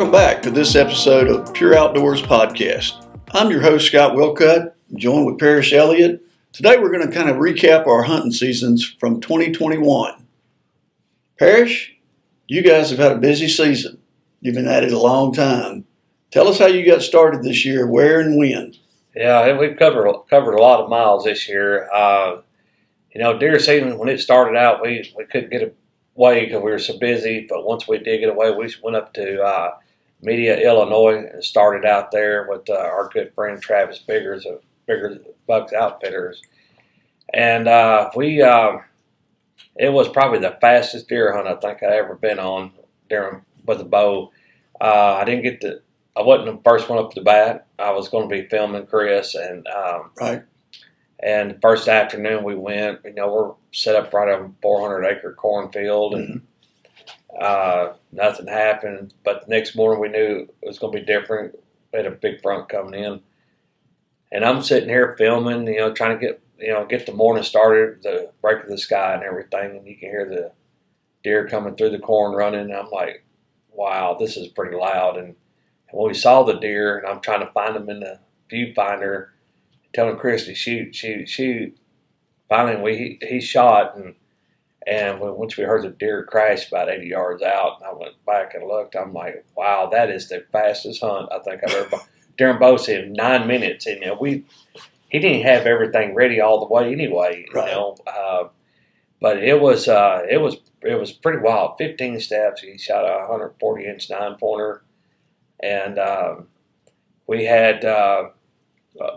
Welcome back to this episode of Pure Outdoors Podcast. I'm your host, Scott Wilcutt, joined with Parrish Elliott. Today we're going to kind of recap our hunting seasons from 2021. Parrish, you guys have had a busy season. You've been at it a long time. Tell us how you got started this year, where and when. Yeah, we've covered covered a lot of miles this year. Uh, you know, deer season when it started out, we, we couldn't get away because we were so busy. But once we did get away, we went up to uh, Media, Illinois, and started out there with uh, our good friend Travis Biggers of Biggers Bucks Outfitters, and uh, we. Um, it was probably the fastest deer hunt I think I ever been on during with a bow. Uh, I didn't get to. I wasn't the first one up to the bat. I was going to be filming Chris, and um, right. And the first afternoon we went. You know, we're set up right on a 400 acre cornfield, and mm-hmm. Uh, nothing happened. But the next morning we knew it was going to be different. We had a big front coming in, and I'm sitting here filming. You know, trying to get you know get the morning started, the break of the sky and everything, and you can hear the deer coming through the corn running. And I'm like, wow, this is pretty loud. And, and when we saw the deer, and I'm trying to find them in the viewfinder telling Chris to shoot, shoot, shoot. Finally, we he, he shot, and and when, once we heard the deer crash about 80 yards out, and I went back and looked, I'm like, wow, that is the fastest hunt I think I've ever. Done. Darren Bowe said nine minutes, and you know we he didn't have everything ready all the way anyway, you right. know. Uh, but it was uh, it was it was pretty wild. 15 steps. He shot a 140 inch nine pointer, and um, we had. Uh,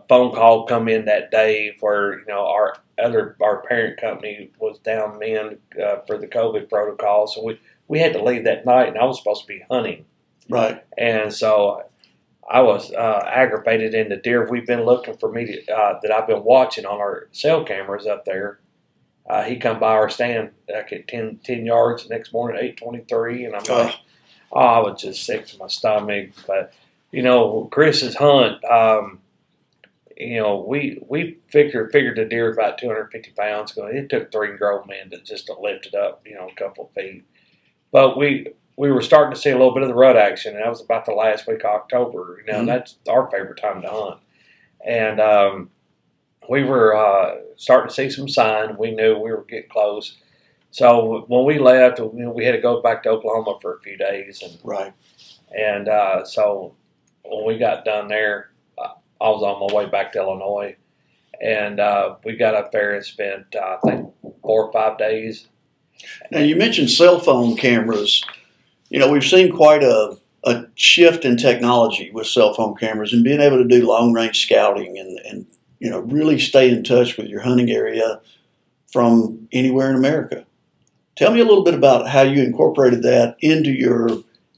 phone call come in that day where you know our other our parent company was down in uh, for the COVID protocol, so we we had to leave that night, and I was supposed to be hunting. Right. And so I was uh, aggravated in the deer we've been looking for me to, uh, that I've been watching on our cell cameras up there. Uh, he come by our stand like at 10, 10 yards the next morning eight twenty three, and I'm like, oh, I was just sick to my stomach. But you know, Chris's hunt. Um, you know, we we figured figured the deer about 250 pounds. Going, it took three grown men to just to lift it up, you know, a couple of feet. But we we were starting to see a little bit of the rut action, and that was about the last week of October. You know, mm-hmm. that's our favorite time to hunt, and um, we were uh, starting to see some sign. We knew we were getting close. So when we left, you know, we had to go back to Oklahoma for a few days, and right. And uh, so when we got done there, I was on my way back to Illinois, and uh, we got up there and spent uh, I think four or five days. Now you mentioned cell phone cameras. You know we've seen quite a a shift in technology with cell phone cameras and being able to do long range scouting and, and you know really stay in touch with your hunting area from anywhere in America. Tell me a little bit about how you incorporated that into your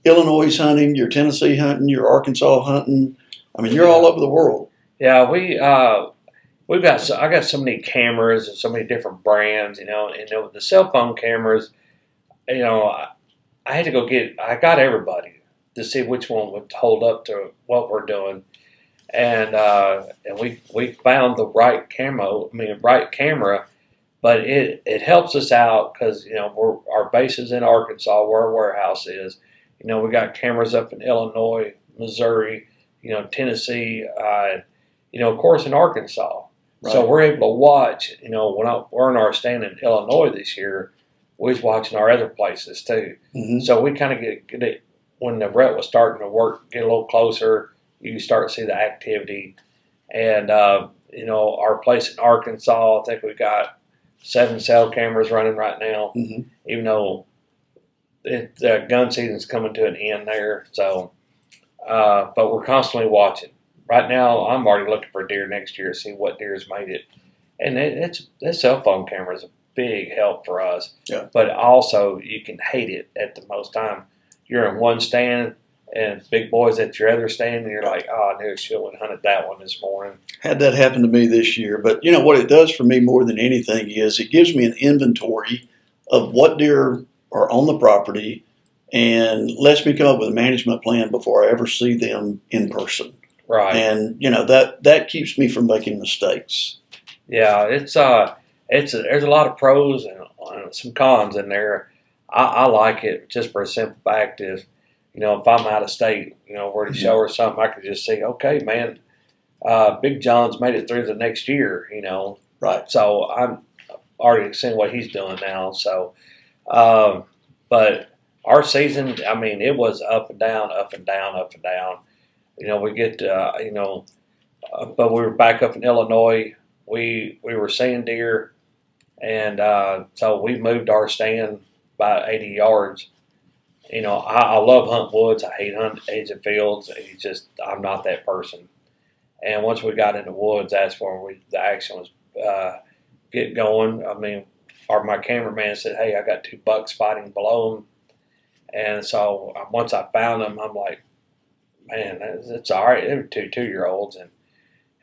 Illinois hunting, your Tennessee hunting, your Arkansas hunting, I mean, you're all over the world. Yeah, we uh, we've got so, I got so many cameras and so many different brands, you know, and know, the cell phone cameras, you know, I, I had to go get I got everybody to see which one would hold up to what we're doing, and uh, and we we found the right camera, I mean, right camera. But it, it helps us out because you know our base is in Arkansas, where our warehouse is. You know we got cameras up in Illinois, Missouri, you know, Tennessee, uh, you know, of course, in Arkansas. Right. So we're able to watch, you know, when I, we're in our stand in Illinois this year, we was watching our other places too. Mm-hmm. So we kind of get, get it, when the rut was starting to work, get a little closer, you start to see the activity. And, uh, you know, our place in Arkansas, I think we got seven cell cameras running right now, mm-hmm. even though it, the gun season's coming to an end there. So uh, but we're constantly watching. Right now, I'm already looking for deer next year to see what deer's made it. And it, it's that cell phone camera is a big help for us. Yeah. But also, you can hate it at the most time. You're in one stand, and big boys at your other stand, and you're like, oh, I knew should have hunted that one this morning. Had that happen to me this year. But you know what it does for me more than anything is it gives me an inventory of what deer are on the property and lets me come up with a management plan before I ever see them in person. Right. And you know that that keeps me from making mistakes. Yeah, it's uh, it's a, there's a lot of pros and, and some cons in there. I, I, like it just for a simple fact is, You know, if I'm out of state, you know, where to Mhm. show or something, I could just say, okay, man, uh, Big John's made it through the next year. You know, Right. so I'm already seeing what he's doing now. So, um, but our season, I mean, it was up and down, up and down, up and down. You know, we get, uh, you know, uh, but we were back up in Illinois. We we were seeing deer, and uh, so we moved our stand about 80 yards. You know, I, I love hunt woods. I hate hunt of fields. It's just I'm not that person. And once we got in the woods, that's where we the action was uh, get going. I mean, our my cameraman said, "Hey, I got two bucks fighting below them," and so uh, once I found them, I'm like, "Man, it's, it's all right." They were two two year olds, and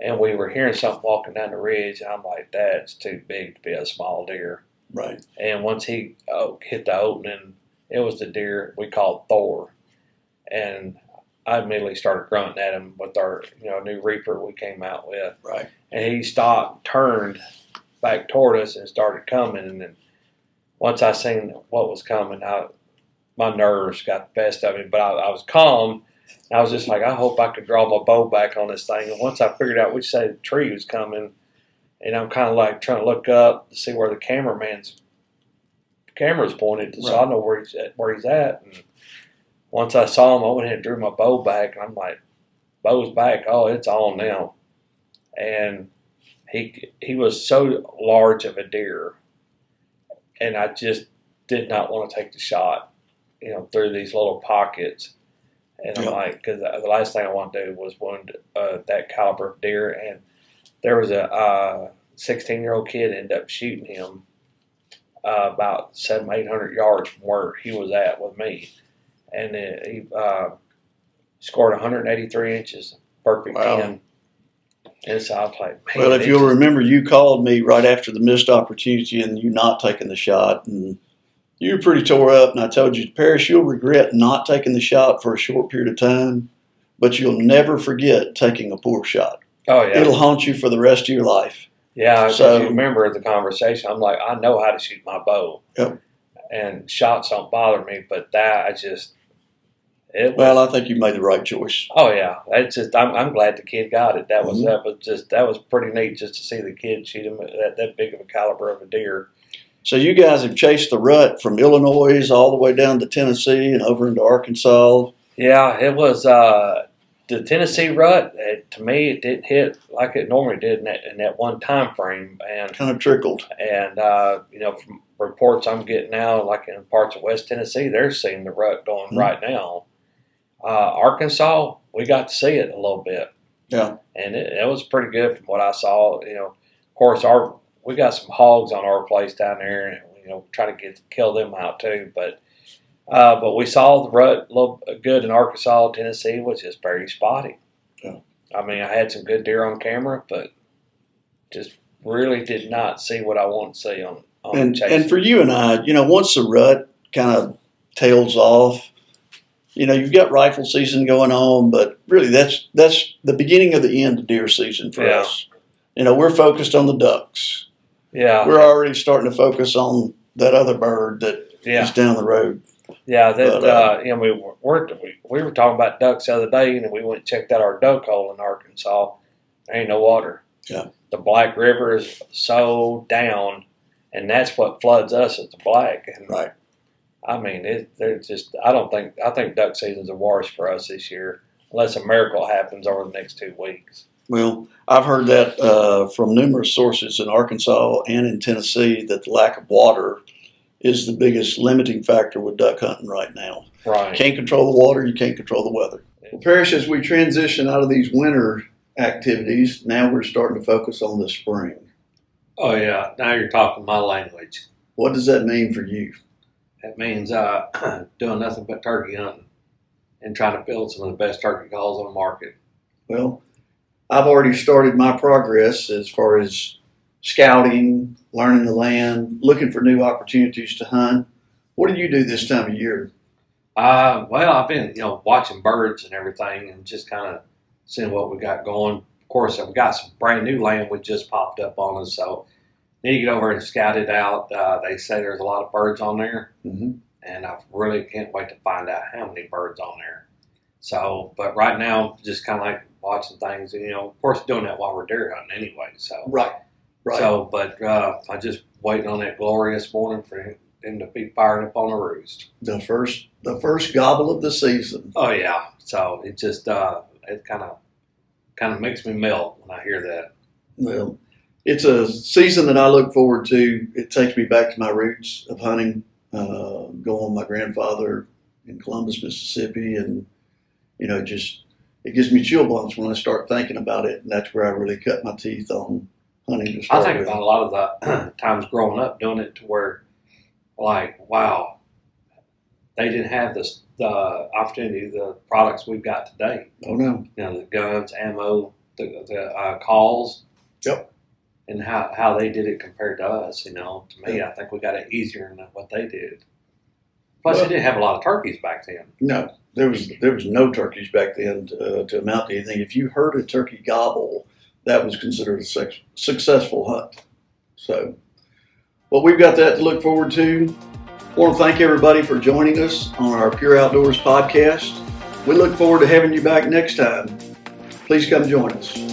and we were hearing something walking down the ridge, and I'm like, "That's too big to be a small deer." Right. And once he oh, hit the opening, it was the deer we called Thor, and I immediately started grunting at him with our you know new Reaper we came out with Right. and he stopped, turned back toward us, and started coming. And then once I seen what was coming, I, my nerves got the best of me. But I, I was calm. I was just like, I hope I could draw my bow back on this thing. And once I figured out which side of the tree was coming, and I'm kind of like trying to look up to see where the cameraman's camera's pointed, so I know where he's at, where he's at. And once I saw him, I went ahead and drew my bow back, and I'm like, bow's back. Oh, it's on now and he he was so large of a deer, and I just did not want to take the shot, you know, through these little pockets. And I'm Yeah. like, because the last thing I want to do was wound uh, that caliber of deer. And there was a uh, 16 year old kid ended up shooting him uh, about seven, eight hundred yards from where he was at with me, and it, he uh, scored 183 inches, perfect Wow. 10. And so I was like, Well, if you'll just- remember, you called me right after the missed opportunity and you not taking the shot, and you were pretty tore up. And I told you, Parrish, you'll regret not taking the shot for a short period of time, but you'll never forget taking a poor shot. oh yeah, It'll haunt you for the rest of your life. Yeah, so- you remember the conversation? I'm like, I know how to shoot my bow, Yep. and shots don't bother me, but that I just it was. Well, I think you made the right choice. Oh yeah, it's just I'm, I'm glad the kid got it. That was Mhm. that was just that was pretty neat just to see the kid shoot him at that, that big of a caliber of a deer. So you guys have chased the rut from Illinois all the way down to Tennessee and over into Arkansas. Yeah, it was uh, the Tennessee rut. It, to me, it didn't hit like it normally did in that in that one time frame, and Kind of trickled. and uh, you know from reports I'm getting now, like in parts of West Tennessee, they're seeing the rut going Mhm. right now. Uh, Arkansas, we got to see it a little bit. Yeah. and it, it was pretty good from what I saw. You know, of course, our we got some hogs on our place down there, and you know, trying to get kill them out too. But uh, but we saw the rut a little good in Arkansas, Tennessee, which is very spotty. Yeah. I mean, I had some good deer on camera, but just really did not see what I want to see on on And chase. and for you and I, you know, once the rut kind of tails off, you know, you've got rifle season going on, but really that's that's the beginning of the end of deer season for Yeah. us. You know, we're focused on the ducks. Yeah, We're already starting to focus on that other bird that is yeah. down the road. Yeah, that But, uh, uh, you know, we were we, we were talking about ducks the other day, and we went and checked out our duck hole in Arkansas. There ain't no water. Yeah. the Black River is so down, and that's what floods us at the Black. And Right. I mean, it, they're just. I don't think. I think duck season's a wash for us this year, unless a miracle happens over the next two weeks. Well, I've heard that uh, from numerous sources in Arkansas and in Tennessee that the lack of water is the biggest limiting factor with duck hunting right now. Right. Can't control the water, you can't control the weather. Well, Parrish, as we transition out of these winter activities, now we're starting to focus on the spring. Oh yeah, now you're talking my language. What does that mean for you? That means uh, doing nothing but turkey hunting and trying to build some of the best turkey calls on the market. Well, I've already started my progress as far as scouting, learning the land, looking for new opportunities to hunt. What do you do this time of year? Uh, well, I've been you know watching birds and everything, and just kind of seeing what we got going. Of course, I've got some brand new land we just popped up on us, so need to get over and scout it out. Uh, they say there's a lot of birds on there, Mm-hmm. and I really can't wait to find out how many birds on there. So, but right now, just kind of like watching things, and you know, of course, doing that while we're deer hunting anyway. So, Right. Right. so, but uh, I just waiting on that glorious morning for him, him to be firing up on the roost. the first the first gobble of the season. Oh yeah, so it just uh, it kind of kind of makes me melt when I hear that. Well, it's a season that I look forward to. It takes me back to my roots of hunting. Uh, going with my grandfather in Columbus, Mississippi, and you know, just it gives me chill bumps when I start thinking about it. And that's where I really cut my teeth on hunting. To I think with. about a lot of the times growing up doing it to where, like, wow, they didn't have this the opportunity, the products we've got today. Oh no, You know, the guns, ammo, the, the uh, calls. Yep. And how, how they did it compared to us, you know, to me, I think we got it easier than what they did. Plus, Well- they didn't have a lot of turkeys back then. no, there was there was no turkeys back then to, uh, to amount to anything. If you heard a turkey gobble, that was considered a sex, successful hunt. So, well, we've got that to look forward to. I want to thank everybody for joining us on our Pure Outdoors podcast. We look forward to having you back next time. Please come join us.